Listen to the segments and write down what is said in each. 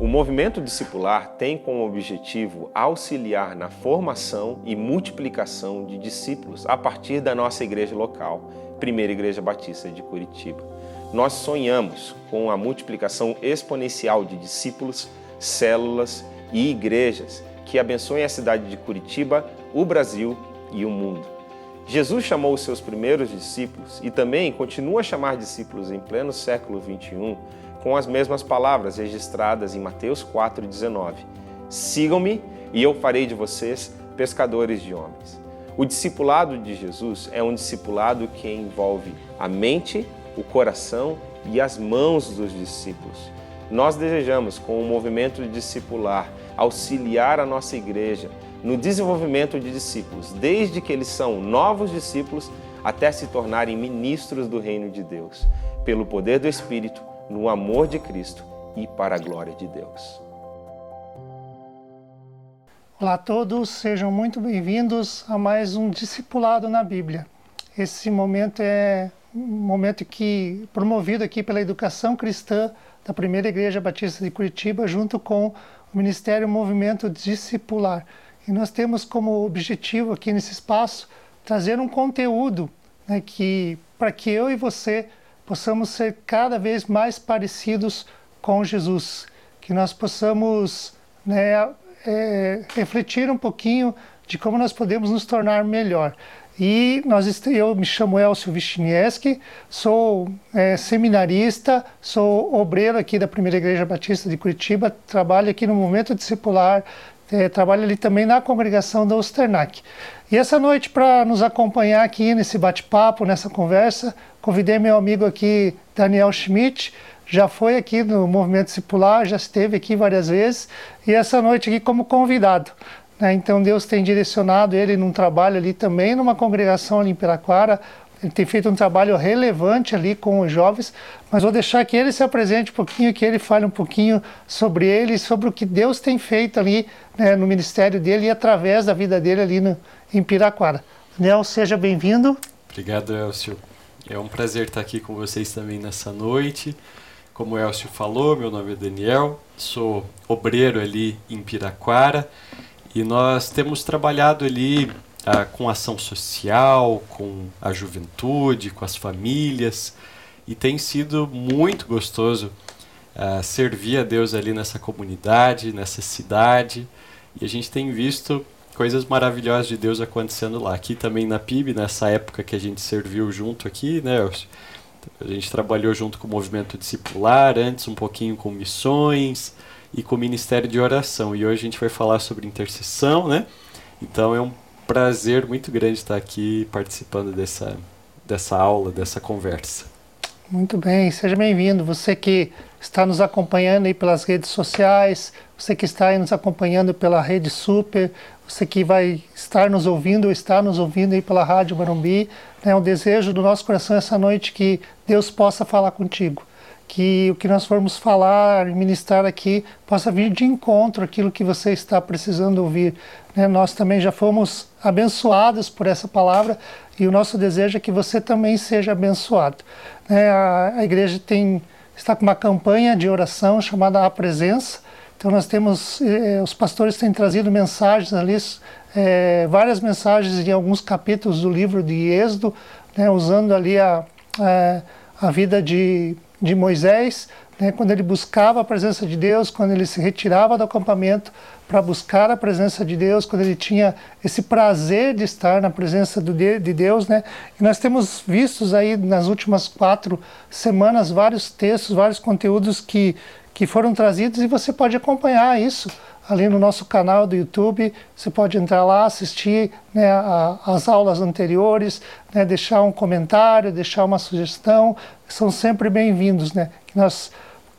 O movimento discipular tem como objetivo auxiliar na formação e multiplicação de discípulos a partir da nossa igreja local, Primeira Igreja Batista de Curitiba. Nós sonhamos com a multiplicação exponencial de discípulos, células e igrejas que abençoem a cidade de Curitiba, o Brasil e o mundo. Jesus chamou os seus primeiros discípulos e também continua a chamar discípulos em pleno século XXI com as mesmas palavras registradas em Mateus 4,19: Sigam-me e eu farei de vocês pescadores de homens. O discipulado de Jesus é um discipulado que envolve a mente, o coração e as mãos dos discípulos. Nós desejamos, com o movimento discipular, auxiliar a nossa igreja no desenvolvimento de discípulos, desde que eles são novos discípulos até se tornarem ministros do reino de Deus, pelo poder do Espírito no amor de Cristo e para a glória de Deus. Olá a todos, sejam muito bem-vindos a mais um Discipulado na Bíblia. Esse momento é um momento que promovido aqui pela Educação Cristã da Primeira Igreja Batista de Curitiba, junto com o Ministério Movimento Discipular. E nós temos como objetivo aqui nesse espaço trazer um conteúdo né, que para que eu e você possamos ser cada vez mais parecidos com Jesus, que nós possamos né, é, refletir um pouquinho de como nós podemos nos tornar melhor. E nós, eu me chamo Elcio Wischniewski, sou é, seminarista, sou obreiro aqui da Primeira Igreja Batista de Curitiba, trabalho aqui no Momento Discipular, é, trabalho ali também na congregação da Osternac. E essa noite, para nos acompanhar aqui nesse bate-papo, nessa conversa, convidei meu amigo aqui, Daniel Schmidt, já foi aqui no Movimento Discipular, já esteve aqui várias vezes, e essa noite aqui como convidado. Né? Então Deus tem direcionado ele num trabalho ali também, numa congregação ali em Piraquara, ele tem feito um trabalho relevante ali com os jovens, mas vou deixar que ele se apresente um pouquinho, que ele fale um pouquinho sobre ele, sobre o que Deus tem feito ali né, no ministério dele e através da vida dele ali no, em Piraquara. Daniel, seja bem-vindo. Obrigado, Elcio. É um prazer estar aqui com vocês também nessa noite. Como o Elcio falou, meu nome é Daniel, sou obreiro ali em Piraquara e nós temos trabalhado ali ah, com ação social, com a juventude, com as famílias, e tem sido muito gostoso ah, servir a Deus ali nessa comunidade, nessa cidade, e a gente tem visto coisas maravilhosas de Deus acontecendo lá. Aqui também na PIB, nessa época que a gente serviu junto aqui, né, a gente trabalhou junto com o movimento discipular, antes um pouquinho com missões e com o ministério de oração. E hoje a gente vai falar sobre intercessão, né? Então é um prazer muito grande estar aqui participando dessa, dessa aula, dessa conversa. Muito bem, seja bem-vindo. Você que está nos acompanhando aí pelas redes sociais, você que está aí nos acompanhando pela Rede Super, você que vai estar nos ouvindo ou está nos ouvindo aí pela Rádio Marumbi, né, o desejo do nosso coração essa noite que Deus possa falar contigo que o que nós formos falar ministrar aqui possa vir de encontro àquilo que você está precisando ouvir. Né? Nós também já fomos abençoados por essa palavra e o nosso desejo é que você também seja abençoado. Né? A, a, igreja tem está com uma campanha de oração chamada A Presença. Então nós temos, eh, os pastores têm trazido mensagens ali, eh, várias mensagens em alguns capítulos do livro de Êxodo, né? usando ali a, a, eh, a vida de de Moisés, né, quando ele buscava a presença de Deus, quando ele se retirava do acampamento para buscar a presença de Deus, quando ele tinha esse prazer de estar na presença do de, de Deus, né? E nós temos vistos aí nas últimas quatro semanas vários textos, vários conteúdos que que foram trazidos e você pode acompanhar isso ali no nosso canal do YouTube. Você pode entrar lá, assistir né, a, as aulas anteriores, né, deixar um comentário, deixar uma sugestão. São sempre bem-vindos, né? Que nós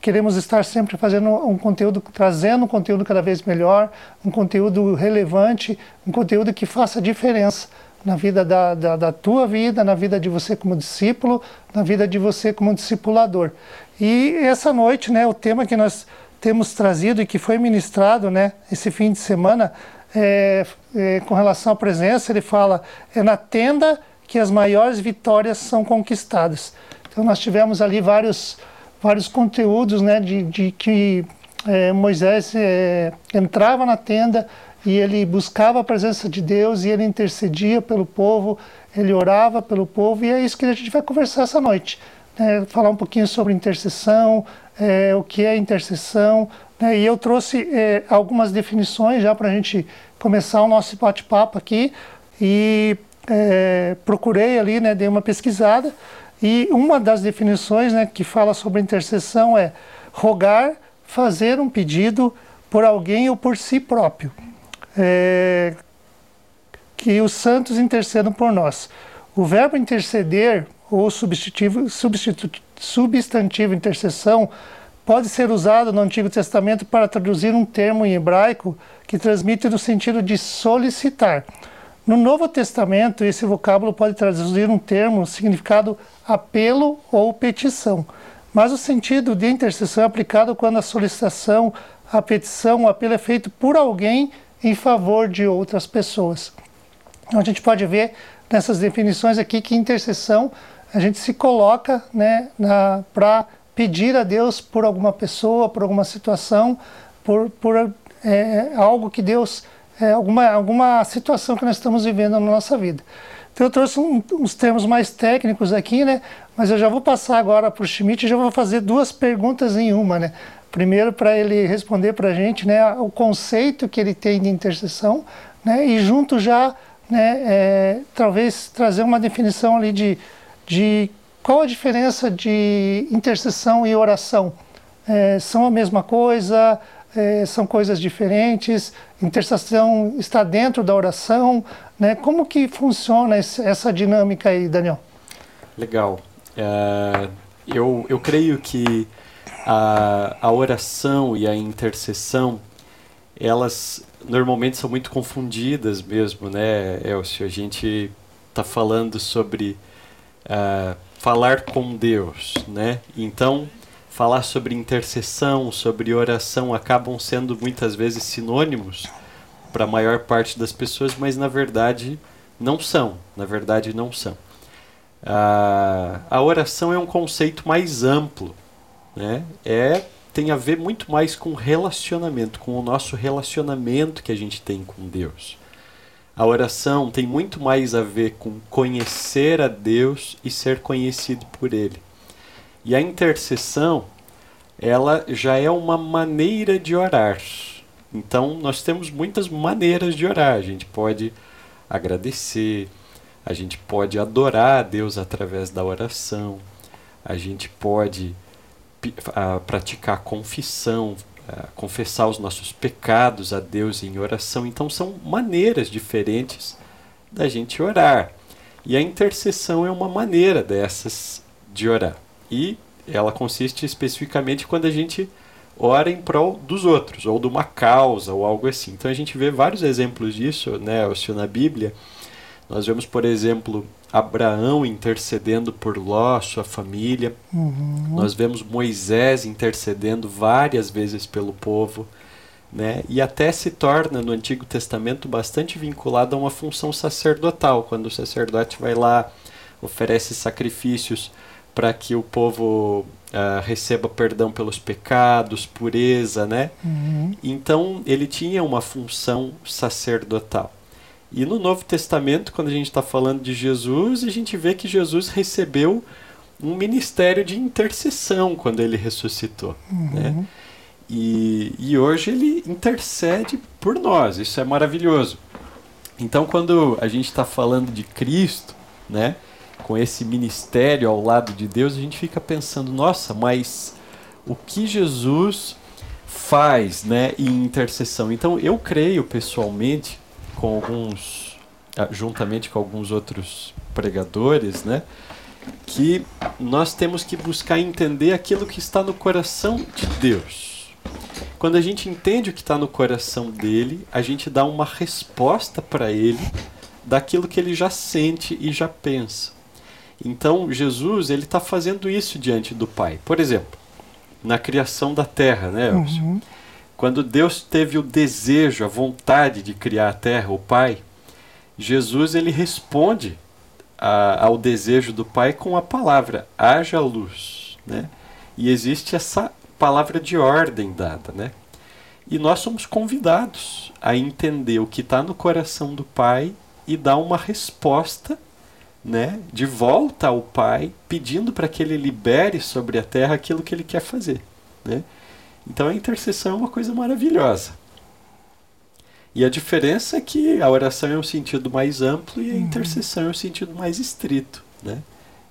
queremos estar sempre fazendo um conteúdo, trazendo um conteúdo cada vez melhor, um conteúdo relevante, um conteúdo que faça diferença na vida da, da, da, tua vida, na vida de você como discípulo, na vida de você como discipulador. E essa noite, né, o tema que nós temos trazido e que foi ministrado né, esse fim de semana é, é, com relação à presença, ele fala: é na tenda que as maiores vitórias são conquistadas. Então, nós tivemos ali vários, vários conteúdos né, de, de que é, Moisés é, entrava na tenda e ele buscava a presença de Deus e ele intercedia pelo povo, ele orava pelo povo, e é isso que a gente vai conversar essa noite. Né? Falar um pouquinho sobre intercessão, é, o que é intercessão, né? e eu trouxe é, algumas definições já para a gente começar o nosso bate-papo aqui, e é, procurei ali, né, dei uma pesquisada, e uma das definições né, que fala sobre intercessão é rogar, fazer um pedido por alguém ou por si próprio. É, que os santos intercedam por nós. O verbo interceder, ou substantivo, substantivo intercessão, pode ser usado no Antigo Testamento para traduzir um termo em hebraico que transmite no sentido de solicitar. No Novo Testamento, esse vocábulo pode traduzir um termo significado apelo ou petição, mas o sentido de intercessão é aplicado quando a solicitação, a petição, o apelo é feito por alguém em favor de outras pessoas. Então a gente pode ver nessas definições aqui que intercessão a gente se coloca né, para pedir a Deus por alguma pessoa, por alguma situação, por, por é, algo que Deus, é, alguma, alguma situação que nós estamos vivendo na nossa vida. Então eu trouxe um, uns termos mais técnicos aqui, né? Mas eu já vou passar agora para o Schmidt e já vou fazer duas perguntas em uma, né? Primeiro para ele responder para a gente, né? O conceito que ele tem de intercessão, né? E junto já né, é, talvez trazer uma definição ali de, de qual a diferença de intercessão e oração. É, são a mesma coisa? É, são coisas diferentes? Intercessão está dentro da oração? Né? Como que funciona esse, essa dinâmica aí, Daniel? Legal. É, eu, eu creio que a, a oração e a intercessão elas normalmente são muito confundidas mesmo, né, Elcio? A gente está falando sobre uh, falar com Deus, né? Então, falar sobre intercessão, sobre oração, acabam sendo muitas vezes sinônimos para a maior parte das pessoas, mas na verdade não são. Na verdade, não são. Uh, a oração é um conceito mais amplo, né? É tem a ver muito mais com relacionamento, com o nosso relacionamento que a gente tem com Deus. A oração tem muito mais a ver com conhecer a Deus e ser conhecido por Ele. E a intercessão, ela já é uma maneira de orar. Então, nós temos muitas maneiras de orar. A gente pode agradecer, a gente pode adorar a Deus através da oração, a gente pode a praticar confissão, a confessar os nossos pecados a Deus em oração. Então são maneiras diferentes da gente orar. E a intercessão é uma maneira dessas de orar. E ela consiste especificamente quando a gente ora em prol dos outros, ou de uma causa, ou algo assim. Então a gente vê vários exemplos disso, né, na Bíblia. Nós vemos, por exemplo, Abraão intercedendo por Ló, sua família. Uhum. Nós vemos Moisés intercedendo várias vezes pelo povo. Né? E até se torna no Antigo Testamento bastante vinculado a uma função sacerdotal, quando o sacerdote vai lá, oferece sacrifícios para que o povo uh, receba perdão pelos pecados, pureza, né? Uhum. Então ele tinha uma função sacerdotal. E no Novo Testamento, quando a gente está falando de Jesus, a gente vê que Jesus recebeu um ministério de intercessão quando ele ressuscitou. Uhum. Né? E, e hoje ele intercede por nós, isso é maravilhoso. Então, quando a gente está falando de Cristo, né, com esse ministério ao lado de Deus, a gente fica pensando: nossa, mas o que Jesus faz né, em intercessão? Então, eu creio pessoalmente com alguns, ah, juntamente com alguns outros pregadores, né? Que nós temos que buscar entender aquilo que está no coração de Deus. Quando a gente entende o que está no coração dele, a gente dá uma resposta para ele daquilo que ele já sente e já pensa. Então Jesus ele está fazendo isso diante do Pai. Por exemplo, na criação da Terra, né? Uhum. Quando Deus teve o desejo, a vontade de criar a terra, o Pai, Jesus ele responde a, ao desejo do Pai com a palavra haja luz, né? E existe essa palavra de ordem dada, né? E nós somos convidados a entender o que está no coração do Pai e dar uma resposta né, de volta ao Pai, pedindo para que ele libere sobre a terra aquilo que ele quer fazer. Né? Então a intercessão é uma coisa maravilhosa. E a diferença é que a oração é um sentido mais amplo e a uhum. intercessão é um sentido mais estrito. Né?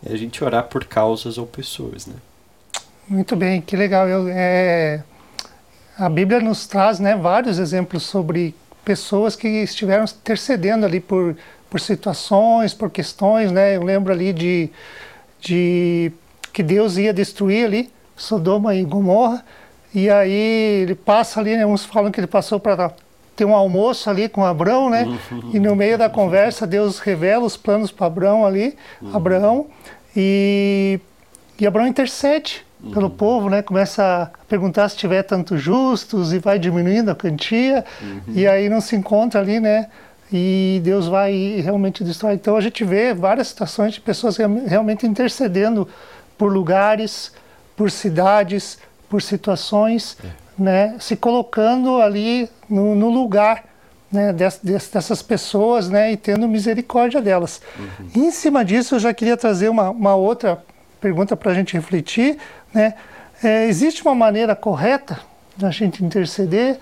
É a gente orar por causas ou pessoas. Né? Muito bem, que legal. Eu, é, a Bíblia nos traz né, vários exemplos sobre pessoas que estiveram intercedendo ali por por situações, por questões, né? Eu lembro ali de, de que Deus ia destruir ali Sodoma e Gomorra, e aí ele passa ali, né? uns falam que ele passou para ter um almoço ali com Abraão, né? E no meio da conversa Deus revela os planos para Abraão ali. Abraão, e, e Abraão intercede pelo uhum. povo, né? Começa a perguntar se tiver tanto justos e vai diminuindo a quantia, uhum. e aí não se encontra ali, né? E Deus vai realmente destruir. Então a gente vê várias situações de pessoas realmente intercedendo por lugares, por cidades, por situações, é. né, se colocando ali no, no lugar né, dessas pessoas né, e tendo misericórdia delas. Uhum. em cima disso, eu já queria trazer uma, uma outra pergunta para a gente refletir. Né? É, existe uma maneira correta da gente interceder?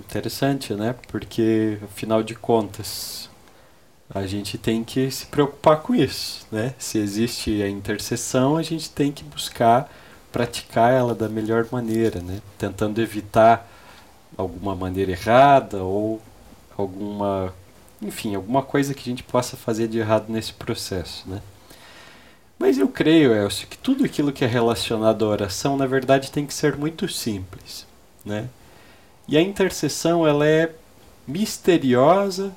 Interessante, né? Porque, afinal de contas, a gente tem que se preocupar com isso, né? Se existe a intercessão, a gente tem que buscar praticar ela da melhor maneira, né? Tentando evitar alguma maneira errada ou alguma, enfim, alguma coisa que a gente possa fazer de errado nesse processo, né? Mas eu creio, Elcio, que tudo aquilo que é relacionado à oração, na verdade, tem que ser muito simples, né? E a intercessão ela é misteriosa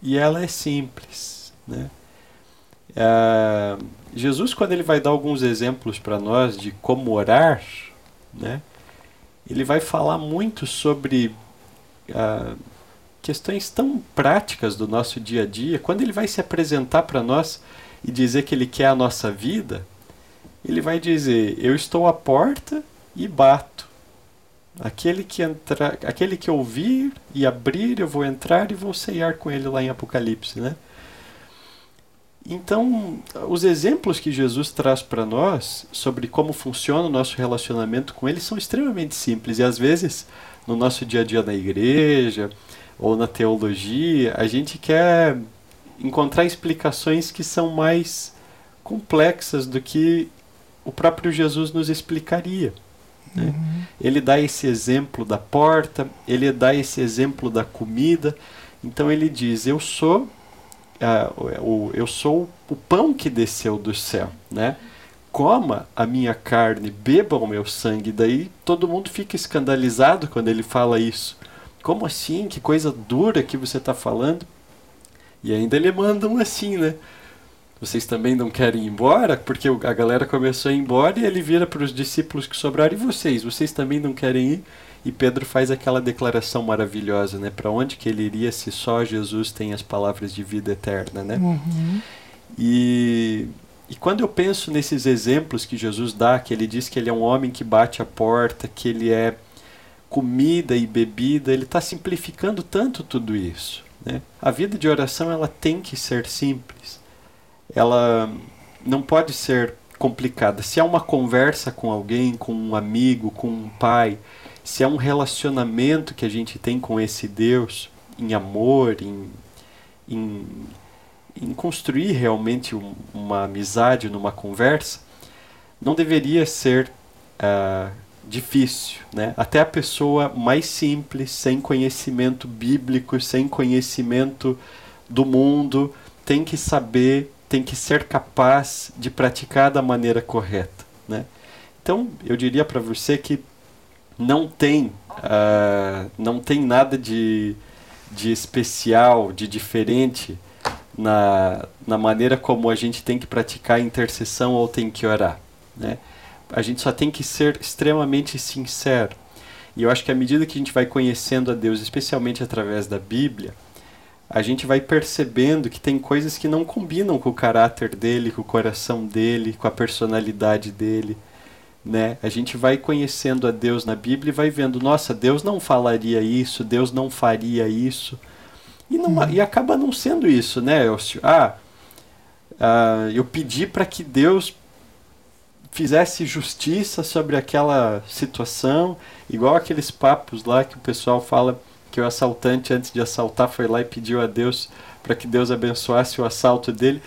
e ela é simples. Né? É, Jesus, quando ele vai dar alguns exemplos para nós de como orar, né, ele vai falar muito sobre uh, questões tão práticas do nosso dia a dia. Quando ele vai se apresentar para nós e dizer que ele quer a nossa vida, ele vai dizer: Eu estou à porta e bato. Aquele que entrar, aquele que ouvir e abrir, eu vou entrar e vou ceiar com ele lá em Apocalipse, né? Então, os exemplos que Jesus traz para nós sobre como funciona o nosso relacionamento com ele são extremamente simples e às vezes no nosso dia a dia na igreja ou na teologia, a gente quer encontrar explicações que são mais complexas do que o próprio Jesus nos explicaria. Né? Uhum. Ele dá esse exemplo da porta, ele dá esse exemplo da comida. Então ele diz: Eu sou, uh, o, eu sou o pão que desceu do céu. Né? Coma a minha carne, beba o meu sangue. Daí todo mundo fica escandalizado quando ele fala isso. Como assim? Que coisa dura que você está falando? E ainda ele manda um assim, né? Vocês também não querem ir embora? Porque a galera começou a ir embora e ele vira para os discípulos que sobraram, e vocês? Vocês também não querem ir? E Pedro faz aquela declaração maravilhosa, né? Para onde que ele iria se só Jesus tem as palavras de vida eterna, né? Uhum. E, e quando eu penso nesses exemplos que Jesus dá, que ele diz que ele é um homem que bate a porta, que ele é comida e bebida, ele está simplificando tanto tudo isso. Né? A vida de oração ela tem que ser simples ela não pode ser complicada. Se é uma conversa com alguém, com um amigo, com um pai, se é um relacionamento que a gente tem com esse Deus, em amor, em, em, em construir realmente um, uma amizade numa conversa, não deveria ser uh, difícil. Né? Até a pessoa mais simples, sem conhecimento bíblico, sem conhecimento do mundo, tem que saber tem que ser capaz de praticar da maneira correta. Né? Então, eu diria para você que não tem, uh, não tem nada de, de especial, de diferente na, na maneira como a gente tem que praticar a intercessão ou tem que orar. Né? A gente só tem que ser extremamente sincero. E eu acho que à medida que a gente vai conhecendo a Deus, especialmente através da Bíblia, a gente vai percebendo que tem coisas que não combinam com o caráter dele, com o coração dele, com a personalidade dele. né? A gente vai conhecendo a Deus na Bíblia e vai vendo, nossa, Deus não falaria isso, Deus não faria isso. E, não, hum. e acaba não sendo isso, né, Elcio? Ah, ah eu pedi para que Deus fizesse justiça sobre aquela situação, igual aqueles papos lá que o pessoal fala que o assaltante, antes de assaltar, foi lá e pediu a Deus para que Deus abençoasse o assalto dele.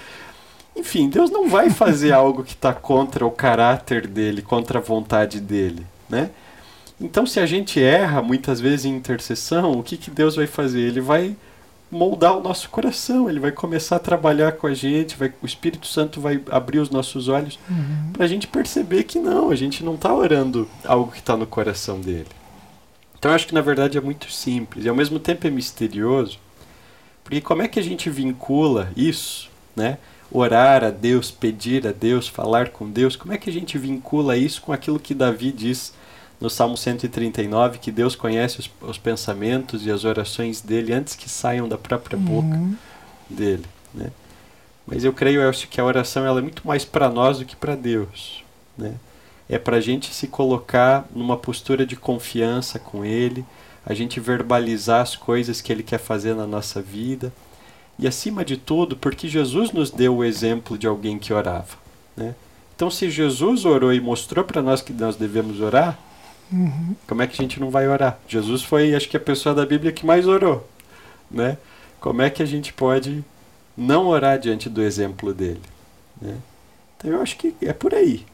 Enfim, Deus não vai fazer algo que está contra o caráter dele, contra a vontade dele, né? Então, se a gente erra muitas vezes em intercessão, o que, que Deus vai fazer? Ele vai moldar o nosso coração, ele vai começar a trabalhar com a gente, vai, o Espírito Santo vai abrir os nossos olhos uhum. para a gente perceber que não, a gente não está orando algo que está no coração dele. Então, eu acho que na verdade é muito simples e ao mesmo tempo é misterioso, porque como é que a gente vincula isso, né? orar a Deus, pedir a Deus, falar com Deus, como é que a gente vincula isso com aquilo que Davi diz no Salmo 139, que Deus conhece os, os pensamentos e as orações dele antes que saiam da própria boca uhum. dele, né? Mas eu creio, Elcio, que a oração ela é muito mais para nós do que para Deus, né? É para a gente se colocar numa postura de confiança com Ele, a gente verbalizar as coisas que Ele quer fazer na nossa vida, e acima de tudo, porque Jesus nos deu o exemplo de alguém que orava. Né? Então, se Jesus orou e mostrou para nós que nós devemos orar, uhum. como é que a gente não vai orar? Jesus foi, acho que, a pessoa da Bíblia que mais orou. Né? Como é que a gente pode não orar diante do exemplo dele? Né? Então, eu acho que é por aí.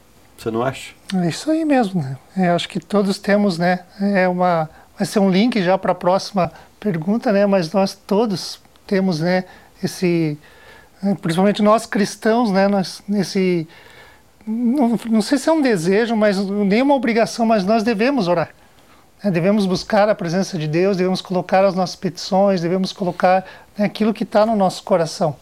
Você não acha? É isso aí mesmo. Né? Eu é, acho que todos temos, né? É uma, vai ser um link já para a próxima pergunta, né? Mas nós todos temos, né, esse, principalmente nós cristãos, né, nós, nesse, não, não sei se é um desejo, mas nem uma obrigação, mas nós devemos orar. Né, devemos buscar a presença de Deus, devemos colocar as nossas petições, devemos colocar né, aquilo que está no nosso coração.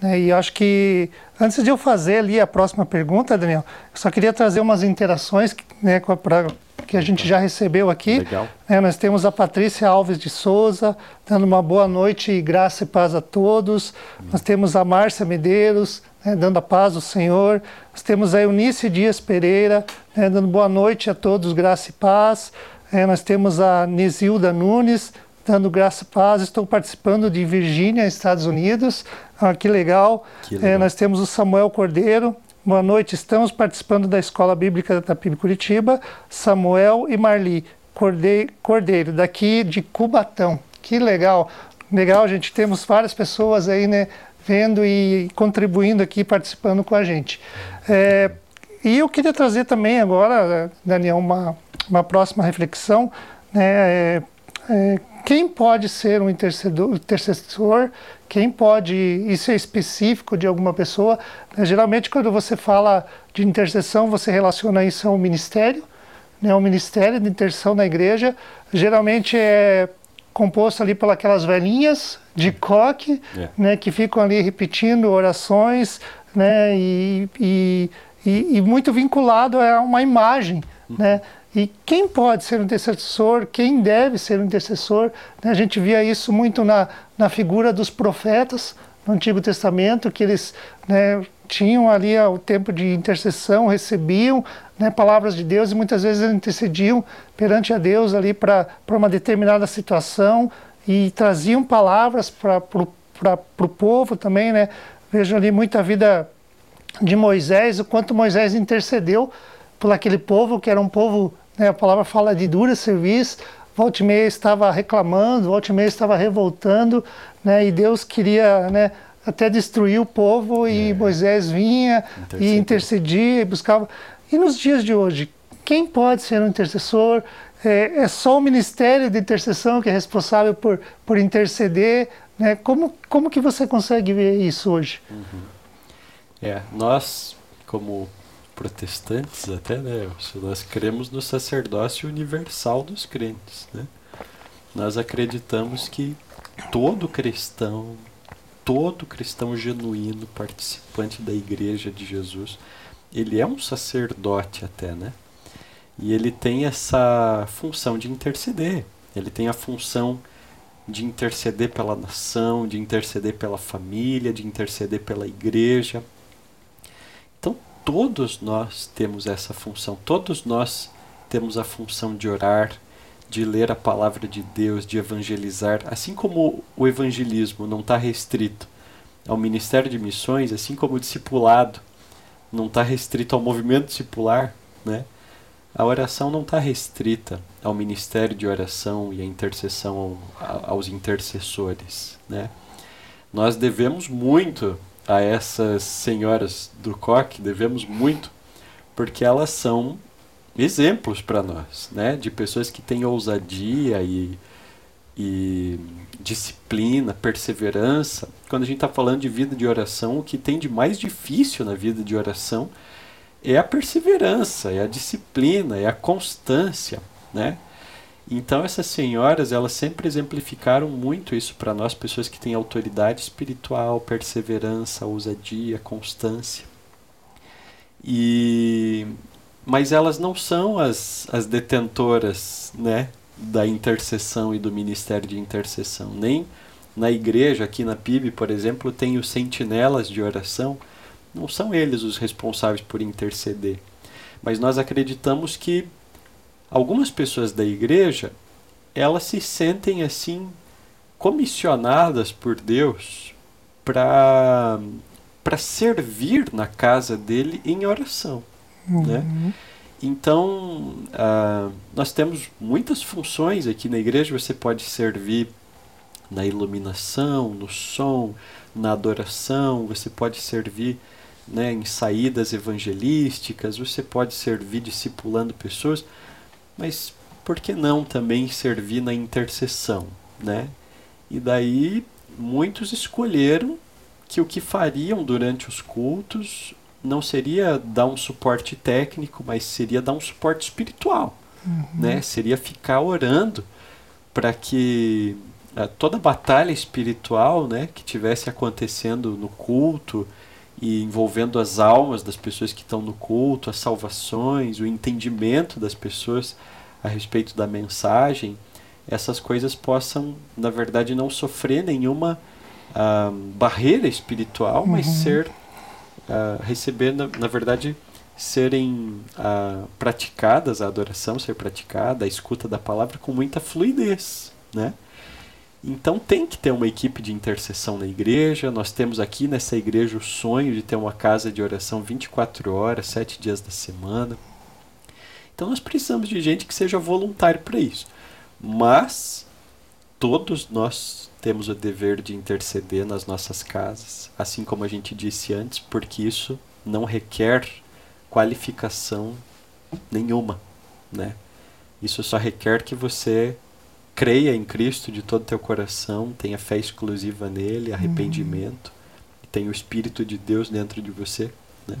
Né, e acho que, antes de eu fazer ali a próxima pergunta, Daniel, eu só queria trazer umas interações né, para que a gente já recebeu aqui. Legal. É, nós temos a Patrícia Alves de Souza, dando uma boa noite e graça e paz a todos. Hum. Nós temos a Márcia Medeiros, né, dando a paz ao Senhor. Nós temos a Eunice Dias Pereira, né, dando boa noite a todos, graça e paz. É, nós temos a Nesilda Nunes, dando graça e paz. Estou participando de Virgínia, Estados Unidos. Ah, que legal. Que legal. É, nós temos o Samuel Cordeiro, Boa noite, estamos participando da Escola Bíblica da Tapib Curitiba, Samuel e Marli Cordeiro, daqui de Cubatão. Que legal, legal, gente, temos várias pessoas aí, né, vendo e contribuindo aqui, participando com a gente. É, e eu queria trazer também agora, Daniel, uma, uma próxima reflexão, né, é, é, quem pode ser um intercessor, quem pode, isso é específico de alguma pessoa. Né? Geralmente, quando você fala de intercessão, você relaciona isso ao ministério, né? o ministério de intercessão na igreja. Geralmente é composto ali por aquelas velhinhas de coque, yeah. É. né? que ficam ali repetindo orações, né? e, e, e, e muito vinculado a uma imagem. Né? E quem pode ser um intercessor, quem deve ser um intercessor, né? a gente via isso muito na, na figura dos profetas no Antigo Testamento, que eles né, tinham ali o tempo de intercessão, recebiam né, palavras de Deus e muitas vezes eles intercediam perante a Deus ali para uma determinada situação e traziam palavras para o povo também. Né? Vejo ali muita vida de Moisés, o quanto Moisés intercedeu por aquele povo que era um povo né? A palavra fala de dura serviço, volte e meia estava reclamando, volte e meia estava revoltando, né? e Deus queria né, até destruir o povo, e é. Moisés vinha e intercedia e buscava. E nos dias de hoje, quem pode ser um intercessor? É, é só o ministério de intercessão que é responsável por, por interceder? Né? Como, como que você consegue ver isso hoje? Uhum. É, nós, como protestantes até, né? Nós cremos no sacerdócio universal dos crentes, né? Nós acreditamos que todo cristão, todo cristão genuíno, participante da igreja de Jesus, ele é um sacerdote até, né? E ele tem essa função de interceder. Ele tem a função de interceder pela nação, de interceder pela família, de interceder pela igreja todos nós temos essa função, todos nós temos a função de orar, de ler a palavra de Deus, de evangelizar, assim como o evangelismo não está restrito ao ministério de missões, assim como o discipulado não está restrito ao movimento discipular, né? A oração não está restrita ao ministério de oração e à intercessão aos intercessores, né? Nós devemos muito a essas senhoras do coque, devemos muito, porque elas são exemplos para nós, né? De pessoas que têm ousadia e, e disciplina, perseverança. Quando a gente está falando de vida de oração, o que tem de mais difícil na vida de oração é a perseverança, é a disciplina, é a constância, né? Então essas senhoras, elas sempre exemplificaram muito isso para nós, pessoas que têm autoridade espiritual, perseverança, ousadia, constância. E mas elas não são as, as detentoras, né, da intercessão e do ministério de intercessão. Nem na igreja, aqui na PIB, por exemplo, tem os sentinelas de oração. Não são eles os responsáveis por interceder. Mas nós acreditamos que algumas pessoas da igreja, elas se sentem assim comissionadas por Deus para para servir na casa dele em oração, né? uhum. né? Então, uh, nós temos muitas funções aqui na igreja. Você pode servir na iluminação, no som, na adoração, você pode servir né, em saídas evangelísticas, você pode servir discipulando pessoas, mas por que não também servir na intercessão? Né? E daí muitos escolheram que o que fariam durante os cultos não seria dar um suporte técnico, mas seria dar um suporte espiritual, uhum. né? Seria ficar orando para que uh, toda batalha espiritual, né, que tivesse acontecendo no culto e envolvendo as almas das pessoas que estão no culto, as salvações, o entendimento das pessoas a respeito da mensagem, essas coisas possam, na verdade, não sofrer nenhuma uh, barreira espiritual, uhum. mas ser uh, receber, na, na, verdade, serem uh, praticadas, a adoração ser praticada, a escuta da palavra com muita fluidez, né? Então tem que ter uma equipe de intercessão na igreja. Nós temos aqui nessa igreja o sonho de ter uma casa de oração 24 horas, 7 dias da semana. Então nós precisamos de gente que seja voluntário para isso. Mas todos nós temos o dever de interceder nas nossas casas, assim como a gente disse antes, porque isso não requer qualificação nenhuma, né? Isso só requer que você creia em Cristo de todo o teu coração, tenha fé exclusiva nele, arrependimento, uhum. tenha o Espírito de Deus dentro de você, né?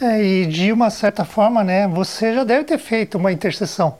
É, e de uma certa forma, né, você já deve ter feito uma intercessão.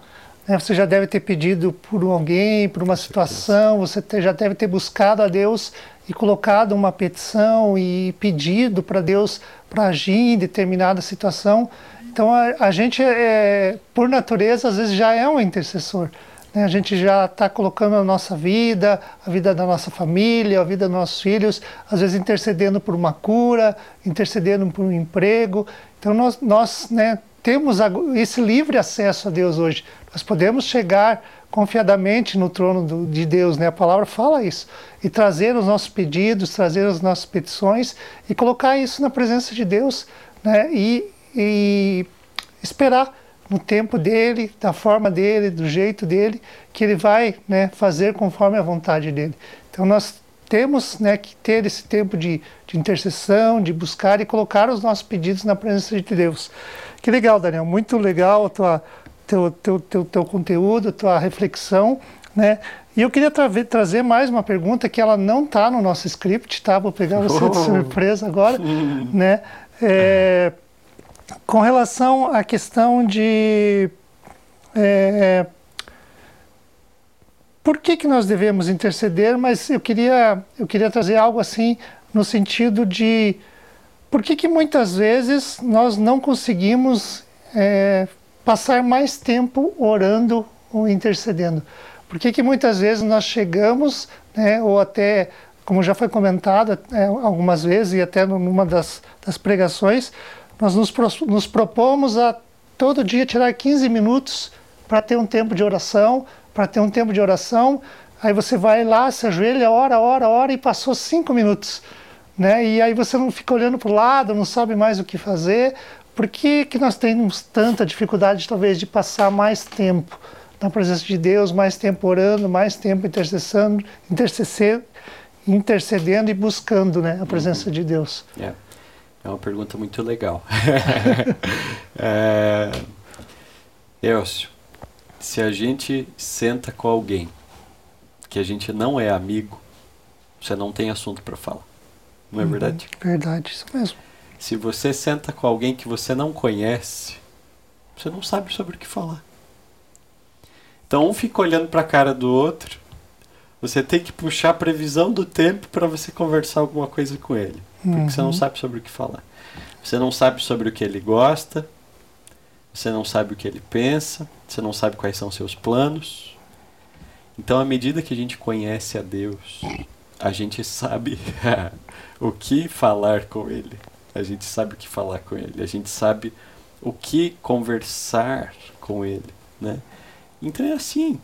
Né? Você já deve ter pedido por alguém, por uma situação, você já deve ter buscado a Deus e colocado uma petição e pedido para Deus para agir em determinada situação. Então a, a gente, é, por natureza, às vezes já é um intercessor. Né? A gente já está colocando a nossa vida, a vida da nossa família, a vida dos nossos filhos, às vezes intercedendo por uma cura, intercedendo por um emprego. Então nós, nós né, temos esse livre acesso a Deus hoje. Nós podemos chegar confiadamente no trono do, de Deus, né? A palavra fala isso. E trazer os nossos pedidos, trazer as nossas petições e colocar isso na presença de Deus, né? E, e esperar no tempo dele, da forma dele, do jeito dele, que ele vai né, fazer conforme a vontade dele. Então nós temos né, que ter esse tempo de, de intercessão, de buscar e colocar os nossos pedidos na presença de Deus. Que legal, Daniel, muito legal a tua, teu, teu, teu, teu conteúdo, a tua reflexão, né? E eu queria tra trazer mais uma pergunta que ela não está no nosso script, tá? Vou pegar você oh. de surpresa agora, né? É, com relação à questão de é, por que, que nós devemos interceder, mas eu queria, eu queria trazer algo assim no sentido de por que, que muitas vezes nós não conseguimos é, passar mais tempo orando ou intercedendo? Por que, que muitas vezes nós chegamos, né, ou até, como já foi comentado é, algumas vezes, e até numa das, das pregações, Nós nos, nos propomos a todo dia tirar 15 minutos para ter um tempo de oração, para ter um tempo de oração. Aí você vai lá, se ajoelha, ora, ora, ora e passou cinco minutos. Né? E aí você não fica olhando para o lado, não sabe mais o que fazer. Por que, que nós temos tanta dificuldade, talvez, de passar mais tempo na presença de Deus, mais tempo orando, mais tempo intercessando, intercedendo, intercedendo e buscando né, a presença de Deus? É. é uma pergunta muito legal. é... Elcio, se a gente senta com alguém que a gente não é amigo, você não tem assunto para falar. Não é uhum. verdade? Verdade, isso mesmo. Se você senta com alguém que você não conhece, você não sabe sobre o que falar. Então um fica olhando para a cara do outro. Você tem que puxar a previsão do tempo para você conversar alguma coisa com ele, porque uhum. você não uhum. sabe sobre o que falar. Você não sabe sobre o que ele gosta, você não sabe o que ele pensa, você não sabe quais são seus planos. Então, à medida que a gente conhece a Deus, a gente sabe o que falar com Ele. A gente sabe o que falar com Ele. A gente sabe o que conversar com Ele, né? Então é assim.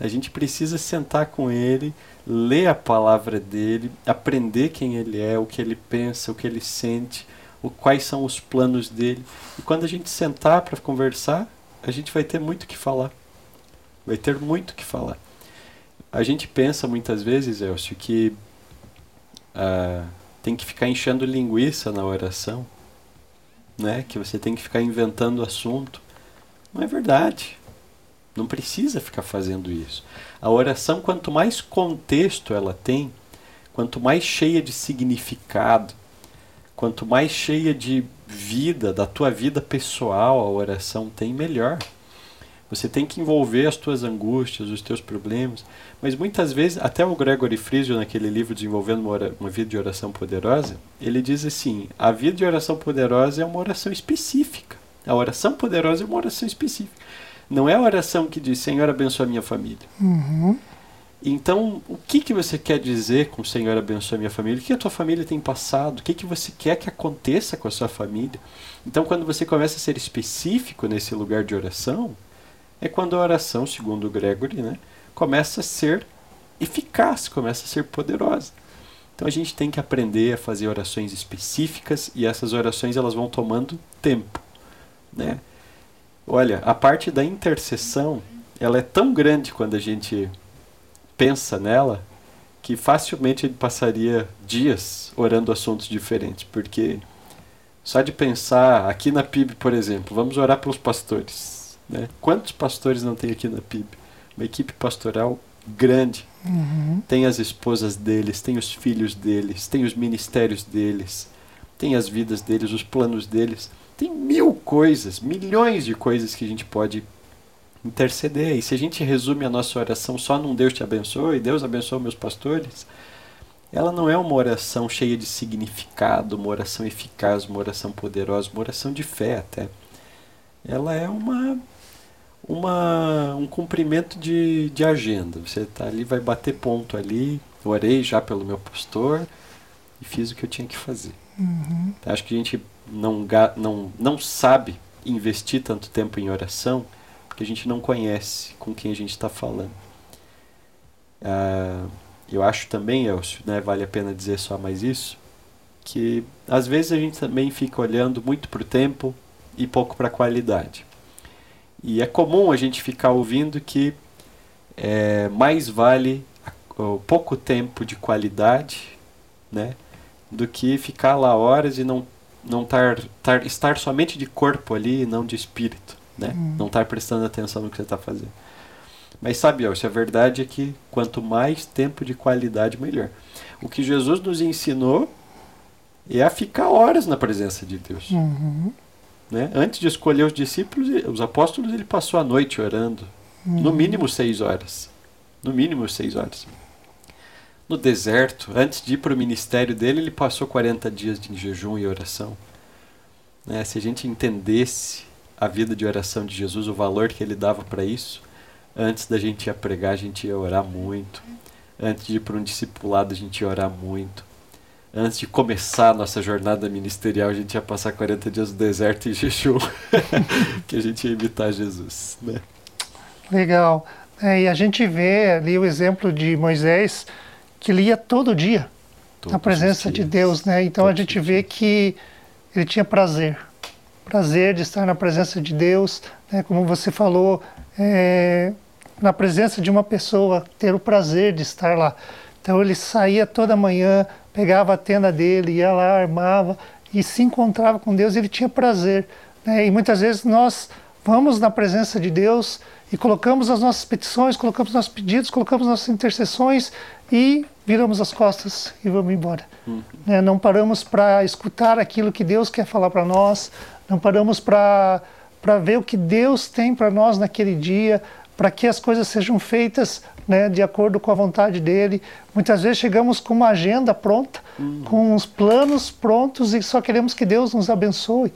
A gente precisa sentar com ele, ler a palavra dele, aprender quem ele é, o que ele pensa, o que ele sente, o, quais são os planos dele. E quando a gente sentar para conversar, a gente vai ter muito que falar. Vai ter muito que falar. A gente pensa muitas vezes, Elcio, que uh, tem que ficar enchendo linguiça na oração, né? que você tem que ficar inventando assunto. Não é verdade. Não precisa ficar fazendo isso. A oração, quanto mais contexto ela tem, quanto mais cheia de significado, quanto mais cheia de vida, da tua vida pessoal a oração tem, melhor. Você tem que envolver as tuas angústias, os teus problemas. Mas muitas vezes, até o Gregory Frisio, naquele livro Desenvolvendo uma, uma Vida de Oração Poderosa, ele diz assim: a vida de oração poderosa é uma oração específica. A oração poderosa é uma oração específica. Não é a oração que diz, Senhor, abençoa a minha família. Uhum. Então, o que, que você quer dizer com Senhor, abençoa a minha família? O que a tua família tem passado? O que, que você quer que aconteça com a sua família? Então, quando você começa a ser específico nesse lugar de oração, é quando a oração, segundo o Gregory, né, começa a ser eficaz, começa a ser poderosa. Então a gente tem que aprender a fazer orações específicas e essas orações elas vão tomando tempo, né? Olha, a parte da intercessão, ela é tão grande quando a gente pensa nela, que facilmente ele passaria dias orando assuntos diferentes, porque só de pensar aqui na PIB, por exemplo, vamos orar pelos pastores. Né? Quantos pastores não tem aqui na PIB? Uma equipe pastoral grande. Uhum. Tem as esposas deles, tem os filhos deles, tem os ministérios deles, tem as vidas deles, os planos deles. Tem mil coisas, milhões de coisas que a gente pode interceder. E se a gente resume a nossa oração só num Deus te abençoe, Deus abençoe meus pastores, ela não é uma oração cheia de significado, uma oração eficaz, uma oração poderosa, uma oração de fé até. Ela é uma, uma um cumprimento de, de agenda. Você está ali, vai bater ponto ali, orei já pelo meu pastor e fiz o que eu tinha que fazer. Uhum. Acho que a gente não, não, não sabe investir tanto tempo em oração porque a gente não conhece com quem a gente está falando. Ah, eu acho também, Elcio, né, vale a pena dizer só mais isso, que às vezes a gente também fica olhando muito para o tempo e pouco para a qualidade. E é comum a gente ficar ouvindo que é, mais vale o pouco tempo de qualidade né, do que ficar lá horas e não não tar, tar, estar somente de corpo ali e não de espírito, né? Hum. Não estar prestando atenção no que você está fazendo. Mas sabe, Elcio, a verdade é que quanto mais tempo de qualidade, melhor. O que Jesus nos ensinou é a ficar horas na presença de Deus. Uhum. Né? Antes de escolher os discípulos, os apóstolos, ele passou a noite orando. Uhum. No mínimo seis horas. No mínimo seis horas no deserto, antes de ir para o ministério dele, ele passou 40 dias de jejum e oração. Né? Se a gente entendesse a vida de oração de Jesus, o valor que ele dava para isso, antes da gente ir pregar, a gente ia orar muito. Antes de ir para um discipulado, a gente ia orar muito. antes de começar a nossa jornada ministerial, a gente ia passar 40 dias no deserto em jejum, que a gente ia imitar Jesus, né? Legal. É, e a gente vê ali o exemplo de Moisés, que lia todo dia Todos na presença de Deus, né? Então Todos a gente vê que ele tinha prazer, prazer de estar na presença de Deus, né? Como você falou, é, na presença de uma pessoa, ter o prazer de estar lá. Então ele saía toda manhã, pegava a tenda dele, ia lá, armava e se encontrava com Deus. Ele tinha prazer. Né? E muitas vezes nós vamos na presença de Deus e colocamos as nossas petições, colocamos nossos pedidos, colocamos nossas intercessões e viramos as costas e vamos embora. Uhum. Né? Não paramos para escutar aquilo que Deus quer falar para nós, não paramos para ver o que Deus tem para nós naquele dia, para que as coisas sejam feitas né, de acordo com a vontade dele. Muitas vezes chegamos com uma agenda pronta, uhum. com os planos prontos e só queremos que Deus nos abençoe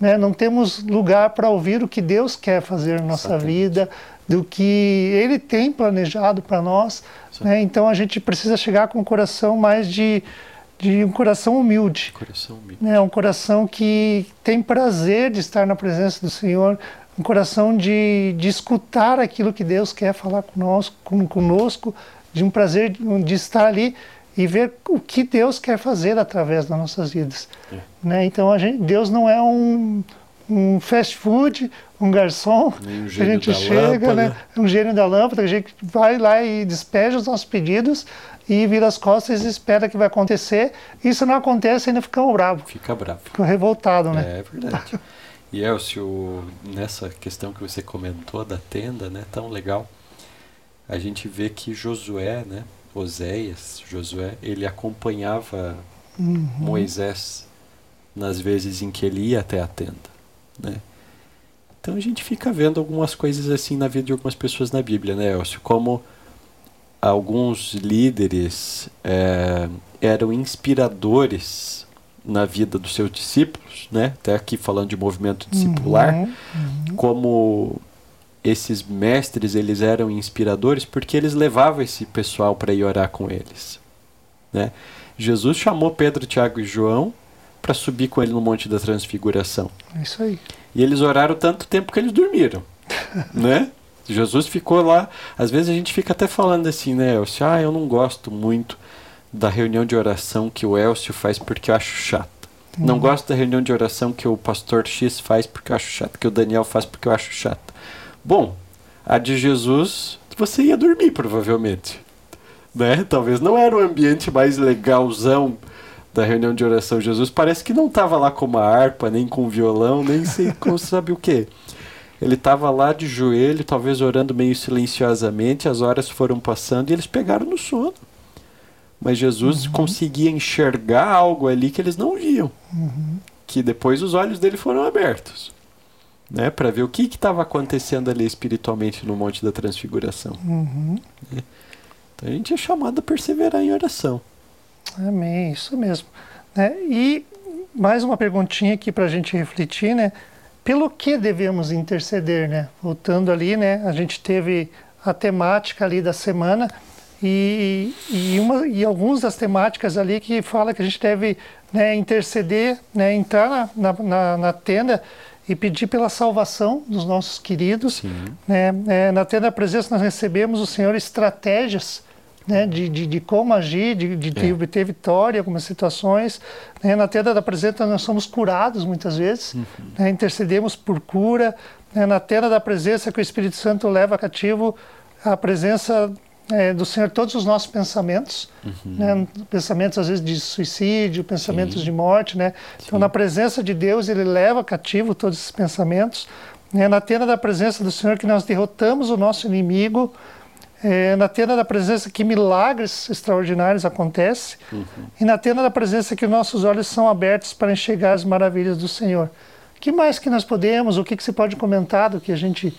né? não temos lugar para ouvir o que Deus quer fazer na nossa Exatamente. vida, do que Ele tem planejado para nós. Né? Então a gente precisa chegar com um coração mais de, de um coração humilde. Coração humilde. Né? Um coração que tem prazer de estar na presença do Senhor, um coração de, de escutar aquilo que Deus quer falar conosco, conosco, de um prazer de estar ali e ver o que Deus quer fazer através das nossas vidas. É. Né? Então, a gente, Deus não é um, um fast food, um garçom, um que a gente chega, né? um gênio da lâmpada, a gente vai lá e despeja os nossos pedidos e vira as costas e espera que vai acontecer. Isso não acontece, ainda fica bravo. Fica bravo. Fica revoltado, né? É verdade. e Elcio, nessa questão que você comentou da tenda, né, tão legal, a gente vê que Josué, né, Oséias, Josué, ele acompanhava uhum. Moisés nas vezes em que ele ia até a tenda, né? Então a gente fica vendo algumas coisas assim na vida de algumas pessoas na Bíblia, né, Elcio? Como alguns líderes é, eram inspiradores na vida dos seus discípulos, né? Até aqui falando de movimento discipular, uhum, uhum. como esses mestres eles eram inspiradores porque eles levavam esse pessoal para ir orar com eles. Né? Jesus chamou Pedro, Tiago e João para subir com ele no Monte da Transfiguração. É isso aí. E eles oraram tanto tempo que eles dormiram. né? Jesus ficou lá. Às vezes a gente fica até falando assim, né, Elcio? Ah, eu não gosto muito da reunião de oração que o Elcio faz porque eu acho chato. Não gosto da reunião de oração que o pastor X faz porque eu acho chato, que o Daniel faz porque eu acho chato. Bom, a de Jesus, você ia dormir provavelmente. Né? Talvez não era o ambiente mais legalzão da reunião de oração. Jesus parece que não estava lá com uma harpa, nem com um violão, nem sei como sabe o que. Ele estava lá de joelho, talvez orando meio silenciosamente, as horas foram passando e eles pegaram no sono. Mas Jesus uhum. conseguia enxergar algo ali que eles não viam. Uhum. Que depois os olhos dele foram abertos né, para ver o que estava acontecendo ali espiritualmente no Monte da Transfiguração. Uhum. Né? Então a gente é chamado a perseverar em oração. Amém, isso mesmo. Né? E mais uma perguntinha aqui para a gente refletir, né? Pelo que devemos interceder, né? Voltando ali, né? A gente teve a temática ali da semana e, e, uma, e algumas das temáticas ali que fala que a gente deve né, interceder, né, entrar na, na, na tenda e pedir pela salvação dos nossos queridos. Né? É, na tenda da presença nós recebemos o Senhor estratégias né, de, de, de, como agir, de, de é. obter vitória em algumas situações. Né? Na tenda da presença nós somos curados muitas vezes, uhum. né? intercedemos por cura. Né? Na tenda da presença que o Espírito Santo leva cativo a presença é, do Senhor todos os nossos pensamentos, uhum. né? pensamentos às vezes de suicídio, pensamentos Sim. de morte, né? Então na presença de Deus ele leva cativo todos esses pensamentos. É na tenda da presença do Senhor que nós derrotamos o nosso inimigo. É na tenda da presença que milagres extraordinários acontecem. Uhum. E na tenda da presença que nossos olhos são abertos para enxergar as maravilhas do Senhor. O que mais que nós podemos? O que, que você pode comentar do que a gente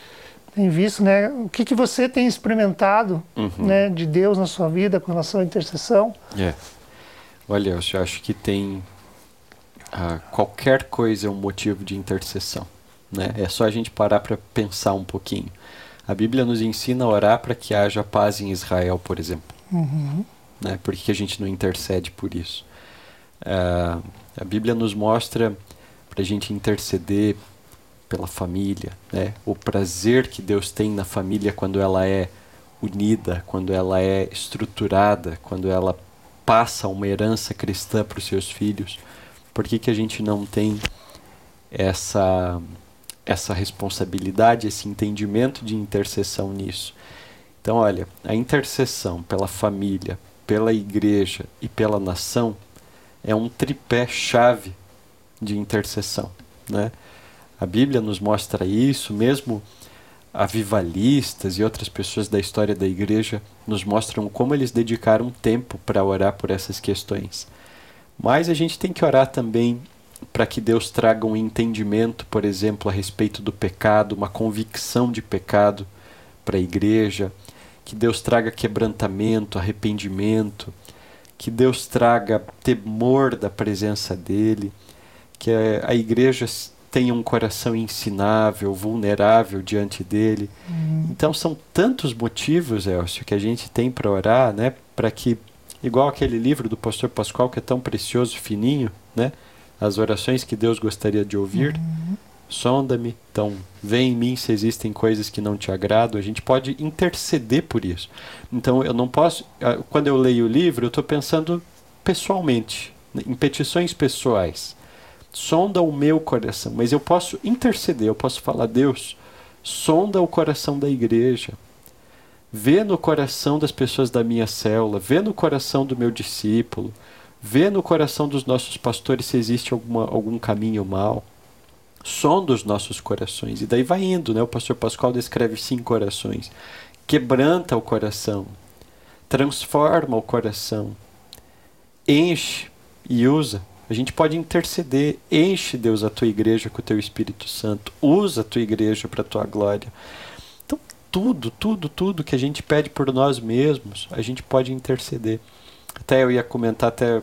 tem visto, né? O que, que você tem experimentado uhum. né, de Deus na sua vida com relação à intercessão? É. Olha, eu acho que tem ah, qualquer coisa é um motivo de intercessão, né? É só a gente parar para pensar um pouquinho. A Bíblia nos ensina a orar para que haja paz em Israel, por exemplo. Uhum. Né? Por que a gente não intercede por isso? Uh, a Bíblia nos mostra para a gente interceder pela família, né? O prazer que Deus tem na família quando ela é unida, quando ela é estruturada, quando ela passa uma herança cristã para os seus filhos. Por que, que a gente não tem essa essa responsabilidade, esse entendimento de intercessão nisso? Então, olha, a intercessão pela família, pela igreja e pela nação é um tripé chave de intercessão, né? A Bíblia nos mostra isso, mesmo avivalistas e outras pessoas da história da igreja nos mostram como eles dedicaram tempo para orar por essas questões. Mas a gente tem que orar também para que Deus traga um entendimento, por exemplo, a respeito do pecado, uma convicção de pecado para a igreja, que Deus traga quebrantamento, arrependimento, que Deus traga temor da presença dele, que a igreja tenha um coração ensinável, vulnerável diante dele. Uhum. Então são tantos motivos, Elcio, que a gente tem para orar, né, para que igual aquele livro do pastor Pascoal que é tão precioso, fininho, né? As orações que Deus gostaria de ouvir. Uhum. Sonda-me, então vem em mim se existem coisas que não te agradam. A gente pode interceder por isso. Então eu não posso, quando eu leio o livro, eu estou pensando pessoalmente, em petições pessoais sonda o meu coração, mas eu posso interceder, eu posso falar, Deus, sonda o coração da igreja, vê no coração das pessoas da minha célula, vê no coração do meu discípulo, vê no coração dos nossos pastores se existe alguma, algum caminho mal. Sonda os nossos corações. E daí vai indo, né? O pastor Pascoal descreve cinco corações. Quebranta o coração, transforma o coração, enche e usa a gente pode interceder. Enche, Deus, a tua igreja com o teu Espírito Santo. Usa a tua igreja para a tua glória. Então, tudo, tudo, tudo que a gente pede por nós mesmos, a gente pode interceder. Até eu ia comentar até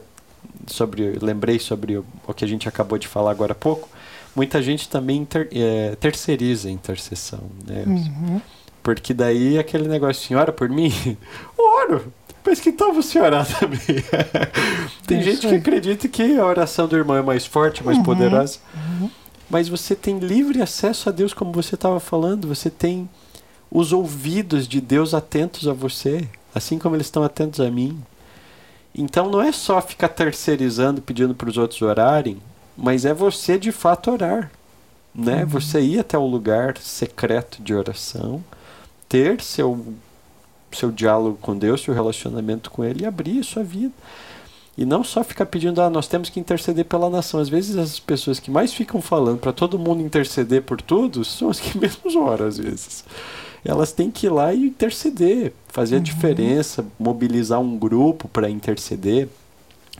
sobre, lembrei sobre o, o que a gente acabou de falar agora há pouco. Muita gente também inter, é, terceiriza a intercessão, né? Uhum. Porque daí é aquele negócio, senhora, por mim, oro. Mas que tal você orar também? Tem é gente que acredita que a oração do irmão é mais forte, mais uhum, poderosa. Uhum. Mas você tem livre acesso a Deus, como você estava falando. Você tem os ouvidos de Deus atentos a você, assim como eles estão atentos a mim. Então não é só ficar terceirizando, pedindo para os outros orarem, mas é você de fato orar. Né? Uhum. Você ir até o lugar secreto de oração, ter seu seu diálogo com Deus, seu relacionamento com Ele e abrir sua vida. E não só ficar pedindo, ah, nós temos que interceder pela nação. Às vezes as pessoas que mais ficam falando para todo mundo interceder por tudo são as que menos oram, às vezes. Elas têm que ir lá e interceder, fazer uhum. a diferença, mobilizar um grupo para interceder.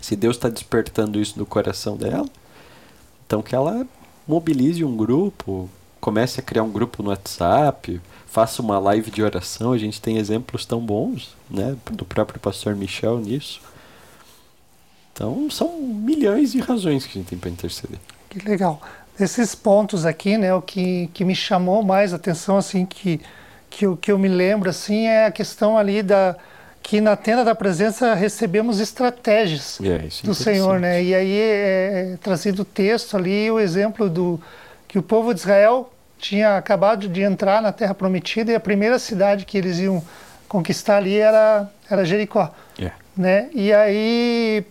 Se Deus está despertando isso no coração dela, então que ela mobilize um grupo, comece a criar um grupo no WhatsApp, faça uma live de oração. A gente tem exemplos tão bons, né, do próprio pastor Michel nisso. Então, são milhões de razões que a gente tem para interceder. Que legal. Esses pontos aqui, né, o que, que me chamou mais atenção, assim, que, que, o que eu me lembro, assim, é a questão ali da que na tenda da presença recebemos estratégias é, é do Senhor, né? E aí é, é trazido o texto ali, o exemplo do que o povo de Israel tinha acabado de entrar na Terra Prometida e a primeira cidade que eles iam conquistar ali era, era Jericó. Yeah. É. Né? E aí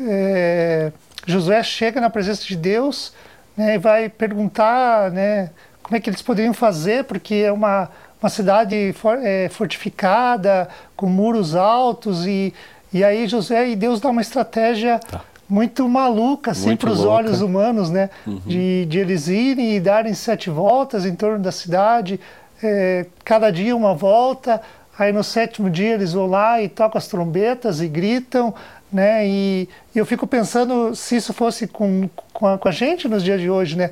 é, Josué chega na presença de Deus né, e vai perguntar né, como é que eles poderiam fazer, porque é uma, uma cidade for, é, fortificada, com muros altos, e, e aí Josué e Deus dá uma estratégia tá muito maluca assim para os olhos humanos, né? Uhum. De, de eles irem e darem sete voltas em torno da cidade, é, cada dia uma volta. Aí no sétimo dia eles vão lá e tocam as trombetas e gritam, né? E, e eu fico pensando se isso fosse com, com a, com, a, gente nos dias de hoje, né?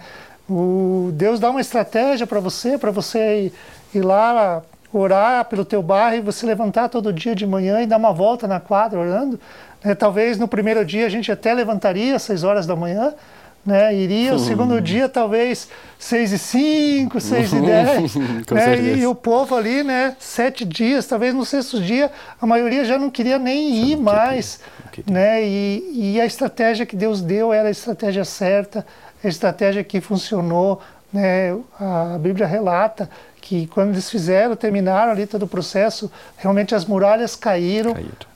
O Deus dá uma estratégia para você, para você ir, ir lá orar pelo teu bairro e você levantar todo dia de manhã e dar uma volta na quadra orando. É, talvez no primeiro dia a gente até levantaria às 6 horas da manhã, né? Iria o segundo dia, talvez 6 e 5, 6 e 10. né? E, e, o povo ali, né? Sete dias, talvez no sexto dia, a maioria já não queria nem ir mais. Né? E, e a estratégia que Deus deu era a estratégia certa, a estratégia que funcionou. Né? A Bíblia relata que quando eles fizeram, terminaram ali todo o processo, realmente as muralhas caíram.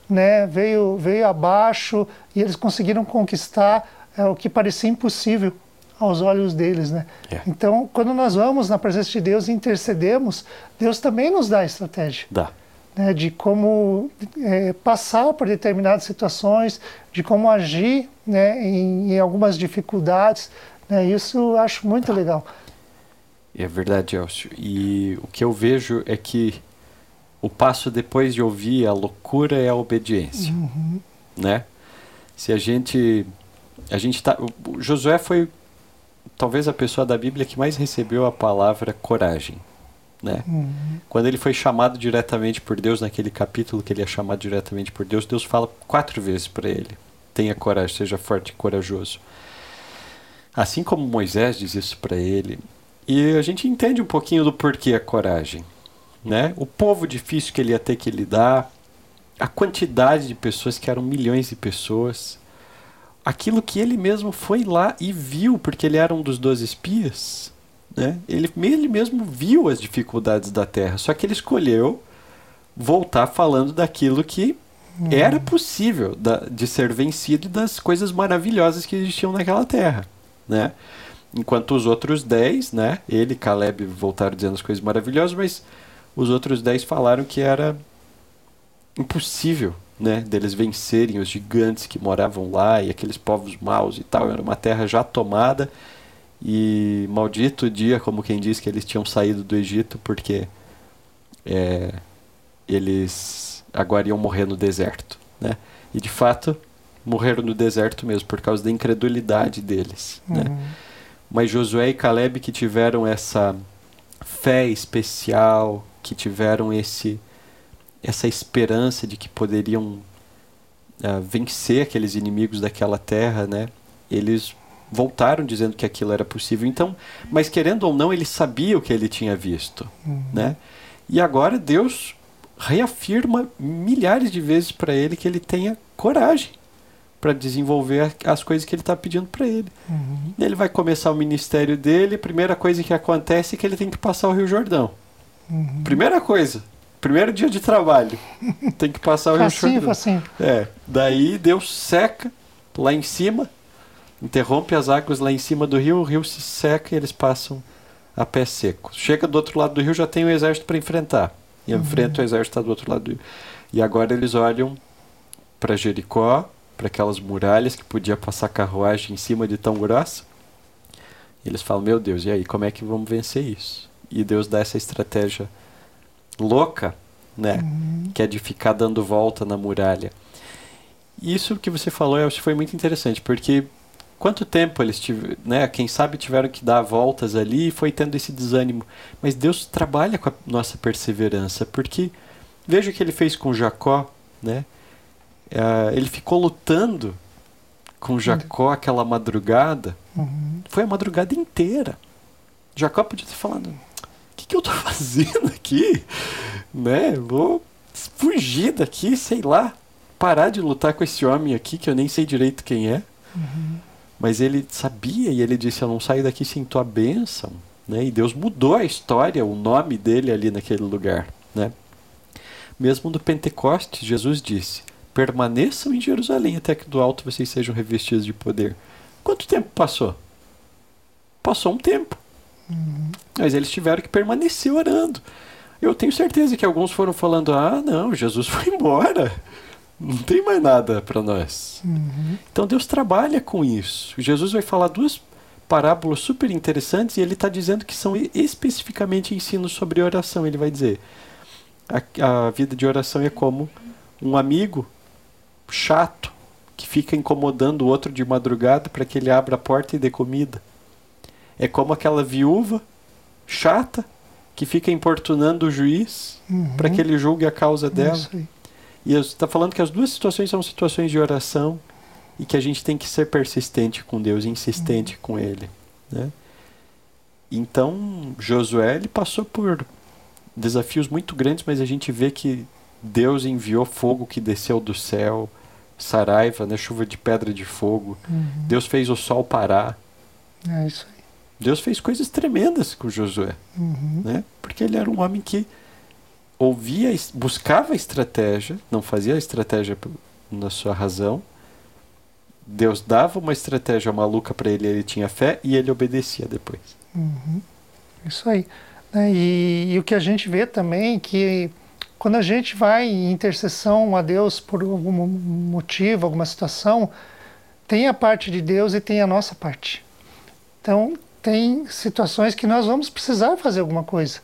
Né? veio, veio abaixo e eles conseguiram conquistar é, o que parecia impossível aos olhos deles, né? É. Então, quando nós vamos na presença de Deus e intercedemos, Deus também nos dá estratégia. Dá. Né, de como é, passar por determinadas situações, de como agir né, em, em algumas dificuldades. Né, isso eu acho muito legal. É verdade, Elcio. E o que eu vejo é que o passo depois de ouvir a loucura é a obediência, uhum. né? Se a gente a gente tá o Josué foi talvez a pessoa da Bíblia que mais recebeu a palavra coragem, né? Uhum. Quando ele foi chamado diretamente por Deus naquele capítulo que ele é chamado diretamente por Deus, Deus fala quatro vezes para ele: tenha coragem, seja forte e corajoso. Assim como Moisés diz isso para ele, e a gente entende um pouquinho do porquê a coragem, né? O povo difícil que ele ia ter que lidar, a quantidade de pessoas que eram milhões de pessoas, aquilo que ele mesmo foi lá e viu, porque ele era um dos doze espias, né? ele, ele mesmo viu as dificuldades da terra, só que ele escolheu voltar falando daquilo que uhum. era possível da, de ser vencido e das coisas maravilhosas que existiam naquela terra. Né? Enquanto os outros dez, né, ele e Caleb voltaram dizendo as coisas maravilhosas, mas os outros dez falaram que era impossível né, deles vencerem os gigantes que moravam lá e aqueles povos maus e tal. Era uma terra já tomada e maldito dia, como quem diz que eles tinham saído do Egito porque é, eles agora iam morrer no deserto, né? E de fato morreram no deserto mesmo por causa da incredulidade deles, né? uhum. né? Mas Josué e Caleb que tiveram essa fé especial, que tiveram esse essa esperança de que poderiam uh, vencer aqueles inimigos daquela terra, né? Eles voltaram dizendo que aquilo era possível. Então, mas querendo ou não, ele sabia o que ele tinha visto, uhum. né? E agora Deus reafirma milhares de vezes para ele que ele tenha coragem para desenvolver as coisas que ele está pedindo para ele. Uhum. Ele vai começar o ministério dele. Primeira coisa que acontece é que ele tem que passar o Rio Jordão. Uhum. Primeira coisa. Primeiro dia de trabalho. Tem que passar o facinho, Rio Facinho. É. Daí Deus seca lá em cima, interrompe as águas lá em cima do rio, o rio se seca e eles passam a pé seco. Chega do outro lado do rio, já tem o exército para enfrentar. E uhum. enfrenta o exército está do outro lado do rio. E agora eles olham para Jericó, para aquelas muralhas que podia passar carruagem em cima de tão grossa. E eles falam: Meu Deus, e aí, como é que vamos vencer isso? E Deus dá essa estratégia louca, né? Uhum. Que é de ficar dando volta na muralha. Isso que você falou, eu acho que foi muito interessante, porque quanto tempo eles tiveram, né? Quem sabe tiveram que dar voltas ali e foi tendo esse desânimo. Mas Deus trabalha com a nossa perseverança, porque veja o que ele fez com Jacó, né? Uh, ele ficou lutando com Jacó aquela madrugada. Uhum. Foi a madrugada inteira. Jacó podia ter falado: que, que eu tô fazendo aqui? Né? Vou fugir daqui, sei lá. Parar de lutar com esse homem aqui que eu nem sei direito quem é. Uhum. Mas ele sabia e ele disse: Eu não saio daqui sem tua bênção. Né? E Deus mudou a história, o nome dele ali naquele lugar. Né? Mesmo no Pentecostes, Jesus disse: Permaneçam em Jerusalém até que do alto vocês sejam revestidos de poder. Quanto tempo passou? Passou um tempo. Uhum. Mas eles tiveram que permanecer orando. Eu tenho certeza que alguns foram falando: ah, não, Jesus foi embora. Não tem mais nada para nós. Uhum. Então Deus trabalha com isso. Jesus vai falar duas parábolas super interessantes e ele está dizendo que são especificamente ensinos sobre oração. Ele vai dizer: a, a vida de oração é como um amigo chato que fica incomodando o outro de madrugada para que ele abra a porta e dê comida. É como aquela viúva chata que fica importunando o juiz uhum. para que ele julgue a causa dela. E está falando que as duas situações são situações de oração e que a gente tem que ser persistente com Deus, insistente uhum. com Ele, né? Então, Josué ele passou por desafios muito grandes, mas a gente vê que Deus enviou fogo que desceu do céu, saraiva, né, chuva de pedra de fogo. Uhum. Deus fez o sol parar. É isso aí. Deus fez coisas tremendas com Josué, uhum. né? Porque ele era um homem que ouvia, buscava estratégia, não fazia estratégia na sua razão. Deus dava uma estratégia maluca para ele, ele tinha fé e ele obedecia depois. Uhum. Isso aí. Né, e, e, o que a gente vê também é que quando a gente vai em intercessão a Deus por algum motivo, alguma situação, tem a parte de Deus e tem a nossa parte. Então, tem situações que nós vamos precisar fazer alguma coisa.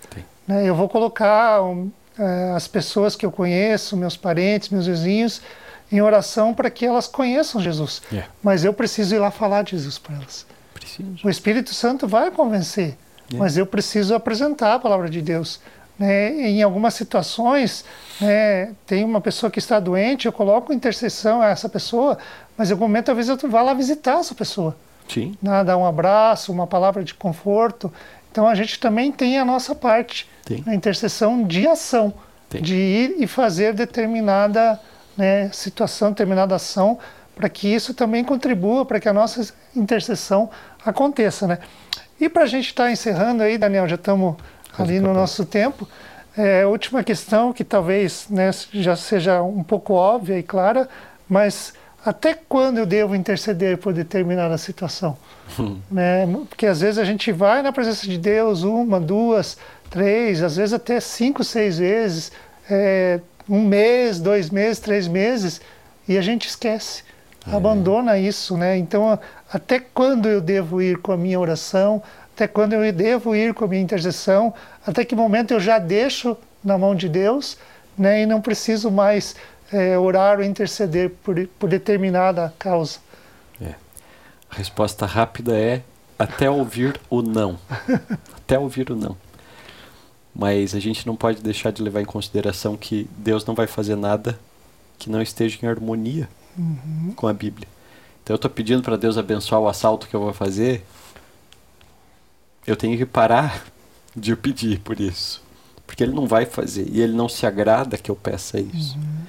Né? Eu vou colocar um, uh, as pessoas que eu conheço, meus parentes, meus vizinhos, em oração para que elas conheçam Jesus. Yeah. Mas eu preciso ir lá falar de Jesus para elas. Preciso. O Espírito Santo vai convencer. É. Mas eu preciso apresentar a palavra de Deus. Né? Em algumas situações, né, tem uma pessoa que está doente, eu coloco intercessão a essa pessoa, mas em algum momento, talvez eu vá lá visitar essa pessoa. Sim. Né? Dar um abraço, uma palavra de conforto. Então a gente também tem a nossa parte na intercessão de ação, tem. de ir e fazer determinada né, situação, determinada ação, para que isso também contribua para que a nossa intercessão aconteça. Né? E para a gente estar tá encerrando aí, Daniel, já estamos ali no nosso tempo. É, última questão, que talvez né, já seja um pouco óbvia e clara, mas até quando eu devo interceder por determinada situação? Hum. Né? Porque às vezes a gente vai na presença de Deus uma, duas, três, às vezes até cinco, seis vezes, é, um mês, dois meses, três meses, e a gente esquece, é. abandona isso, né? Então até quando eu devo ir com a minha oração? Até quando eu devo ir com a minha intercessão? Até que momento eu já deixo na mão de Deus né, e não preciso mais é, orar ou interceder por, por determinada causa? É. A resposta rápida é até ouvir o não. até ouvir o não. Mas a gente não pode deixar de levar em consideração que Deus não vai fazer nada que não esteja em harmonia uhum. com a Bíblia. Então eu estou pedindo para Deus abençoar o assalto que eu vou fazer. Eu tenho que parar de pedir por isso. Porque ele não vai fazer. E ele não se agrada que eu peça isso. Uhum.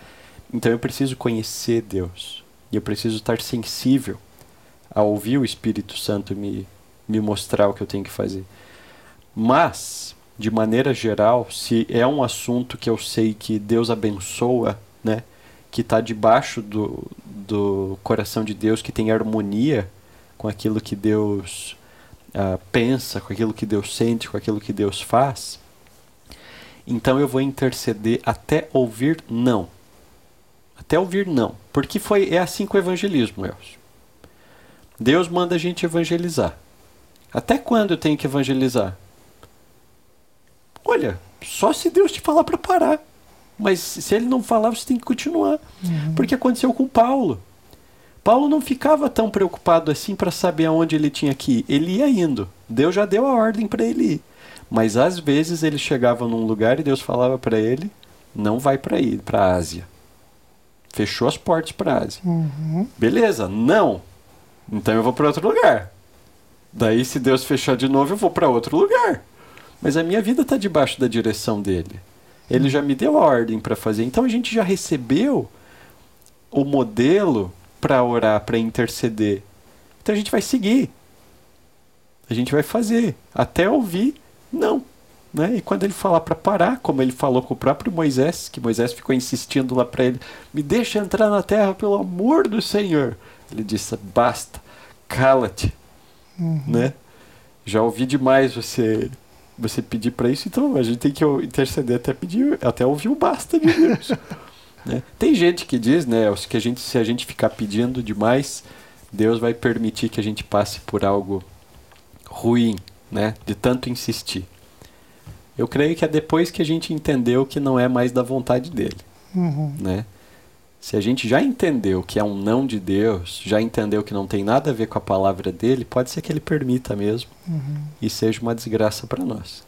Então eu preciso conhecer Deus. E eu preciso estar sensível a ouvir o Espírito Santo me, me mostrar o que eu tenho que fazer. Mas, de maneira geral, se é um assunto que eu sei que Deus abençoa, né? Que está debaixo do, do coração de Deus, que tem harmonia com aquilo que Deus uh, pensa, com aquilo que Deus sente, com aquilo que Deus faz, então eu vou interceder até ouvir não. Até ouvir não. Porque foi, é assim com o evangelismo, Elcio. Deus manda a gente evangelizar. Até quando eu tenho que evangelizar? Olha, só se Deus te falar para parar. Mas se ele não falar, você tem que continuar. Uhum. Porque aconteceu com Paulo. Paulo não ficava tão preocupado assim para saber aonde ele tinha que ir. Ele ia indo. Deus já deu a ordem para ele ir. Mas às vezes ele chegava num lugar e Deus falava para ele: não vai para ir para a Ásia. Fechou as portas para a Ásia. Uhum. Beleza, não. Então eu vou para outro lugar. Daí, se Deus fechar de novo, eu vou para outro lugar. Mas a minha vida está debaixo da direção dele. Ele já me deu a ordem para fazer. Então a gente já recebeu o modelo para orar, para interceder. Então a gente vai seguir. A gente vai fazer até ouvir não. Né? E quando ele falar para parar, como ele falou com o próprio Moisés, que Moisés ficou insistindo lá para ele: me deixa entrar na terra pelo amor do Senhor. Ele disse: basta, cala-te. Uhum. Né? Já ouvi demais você você pedir para isso, então a gente tem que interceder até pedir, até ouvir o basta de Deus. né? Tem gente que diz, né, que a gente, se a gente ficar pedindo demais, Deus vai permitir que a gente passe por algo ruim, né, de tanto insistir. Eu creio que é depois que a gente entendeu que não é mais da vontade dele, uhum. né? Se a gente já entendeu que é um não de Deus, já entendeu que não tem nada a ver com a palavra dele, pode ser que ele permita mesmo uhum. e seja uma desgraça para nós.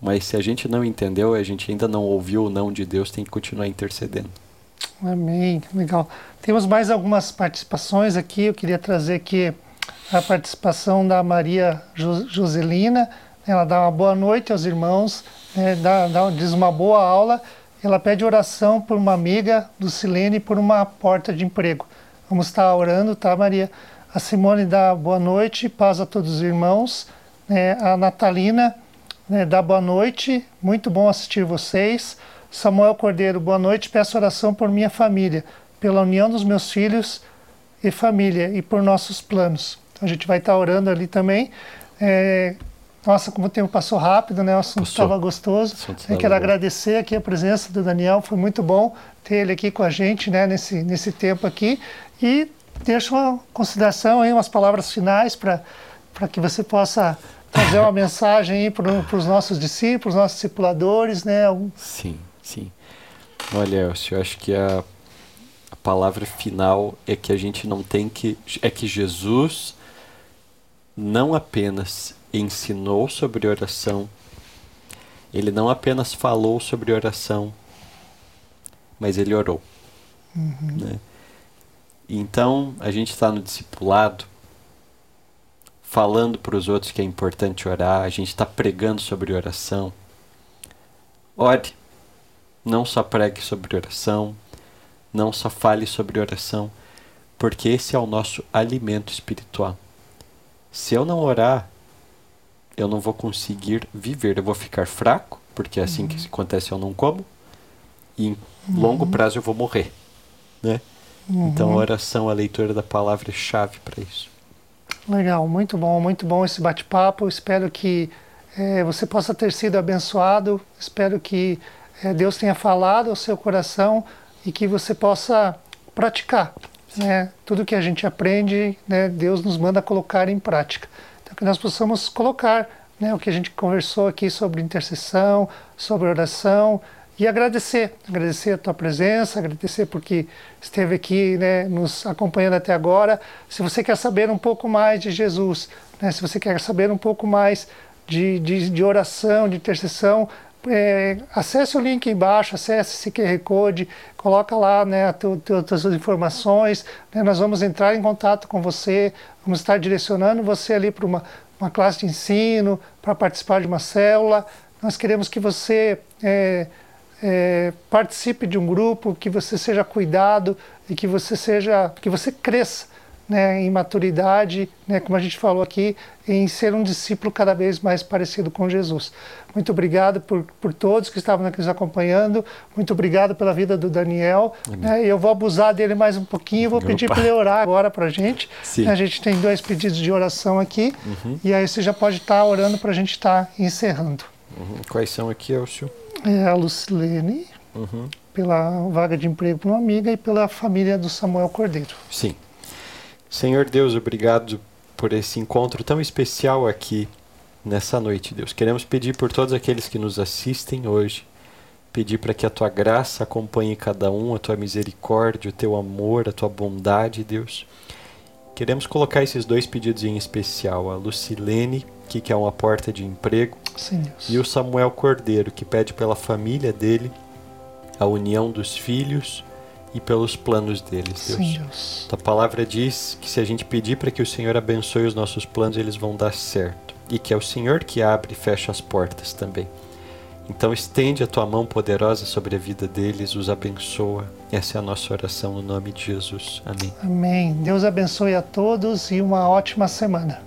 Mas se a gente não entendeu, a gente ainda não ouviu o não de Deus, tem que continuar intercedendo. Amém, legal. Temos mais algumas participações aqui. Eu queria trazer aqui a participação da Maria Joselina. Ela dá uma boa noite aos irmãos, né, dá, dá, diz uma boa aula. Ela pede oração por uma amiga do Silene por uma porta de emprego. Vamos estar orando, tá, Maria? A Simone dá boa noite, paz a todos os irmãos. É, a Natalina né, dá boa noite, muito bom assistir vocês. Samuel Cordeiro, boa noite, peço oração por minha família, pela união dos meus filhos e família e por nossos planos. A gente vai estar orando ali também. É, nossa, como o tempo passou rápido, né? O assunto estava gostoso. Eu quero bom. agradecer aqui a presença do Daniel, foi muito bom ter ele aqui com a gente, né? Nesse, nesse tempo aqui. E deixo uma consideração aí, umas palavras finais para que você possa trazer uma mensagem aí para os nossos discípulos, nossos discipuladores, né? Sim, sim. Olha, Elcio, eu acho que a, a palavra final é que a gente não tem que. é que Jesus não apenas ensinou sobre oração, ele não apenas falou sobre oração, mas ele orou. Uhum. Né? Então, a gente está no discipulado, falando para os outros que é importante orar, a gente está pregando sobre oração. Ore, não só pregue sobre oração, não só fale sobre oração, porque esse é o nosso alimento espiritual. Se eu não orar, eu não vou conseguir viver, eu vou ficar fraco, porque é assim uhum. que acontece, eu não como, e em uhum. longo prazo eu vou morrer, né? Uhum. Então, a oração, a leitura da palavra é chave para isso. Legal, muito bom, muito bom esse bate-papo. Espero que é, você possa ter sido abençoado. Espero que é, Deus tenha falado ao seu coração e que você possa praticar. Né? Tudo que a gente aprende, né, Deus nos manda colocar em prática. Então, que nós possamos colocar né, o que a gente conversou aqui sobre intercessão, sobre oração, e agradecer, agradecer a tua presença, agradecer porque esteve aqui né, nos acompanhando até agora. Se você quer saber um pouco mais de Jesus, né, se você quer saber um pouco mais de, de, de oração, de intercessão, é, acesse o link embaixo, acesse esse QR Code, coloca lá né, as suas informações, né, nós vamos entrar em contato com você, vamos estar direcionando você ali para uma, uma classe de ensino, para participar de uma célula. Nós queremos que você é, é, participe de um grupo, que você seja cuidado e que você seja, que você cresça né, em maturidade, né, como a gente falou aqui, em ser um discípulo cada vez mais parecido com Jesus. Muito obrigado por, por todos que estavam aqui nos acompanhando, muito obrigado pela vida do Daniel. Né, eu vou abusar dele mais um pouquinho, vou pedir para ele orar agora para a gente. Sim. A gente tem dois pedidos de oração aqui, uhum. e aí você já pode estar tá orando para a gente estar tá encerrando. Uhum. Quais são aqui, Elcio? é, a Lucilene, uhum. pela vaga de emprego para uma amiga e pela família do Samuel Cordeiro. Sim. Senhor Deus, obrigado por esse encontro tão especial aqui nessa noite, Deus. Queremos pedir por todos aqueles que nos assistem hoje, pedir para que a tua graça acompanhe cada um, a tua misericórdia, o teu amor, a tua bondade, Deus. Queremos colocar esses dois pedidos em especial, a Lucilene que quer uma porta de emprego. Sim, e o Samuel Cordeiro, que pede pela família dele, a união dos filhos e pelos planos deles, Deus. Sim, Deus. A palavra diz que se a gente pedir para que o Senhor abençoe os nossos planos, eles vão dar certo. E que é o Senhor que abre e fecha as portas também. Então estende a tua mão poderosa sobre a vida deles, os abençoa. Essa é a nossa oração no nome de Jesus. Amém. Amém. Deus abençoe a todos e uma ótima semana.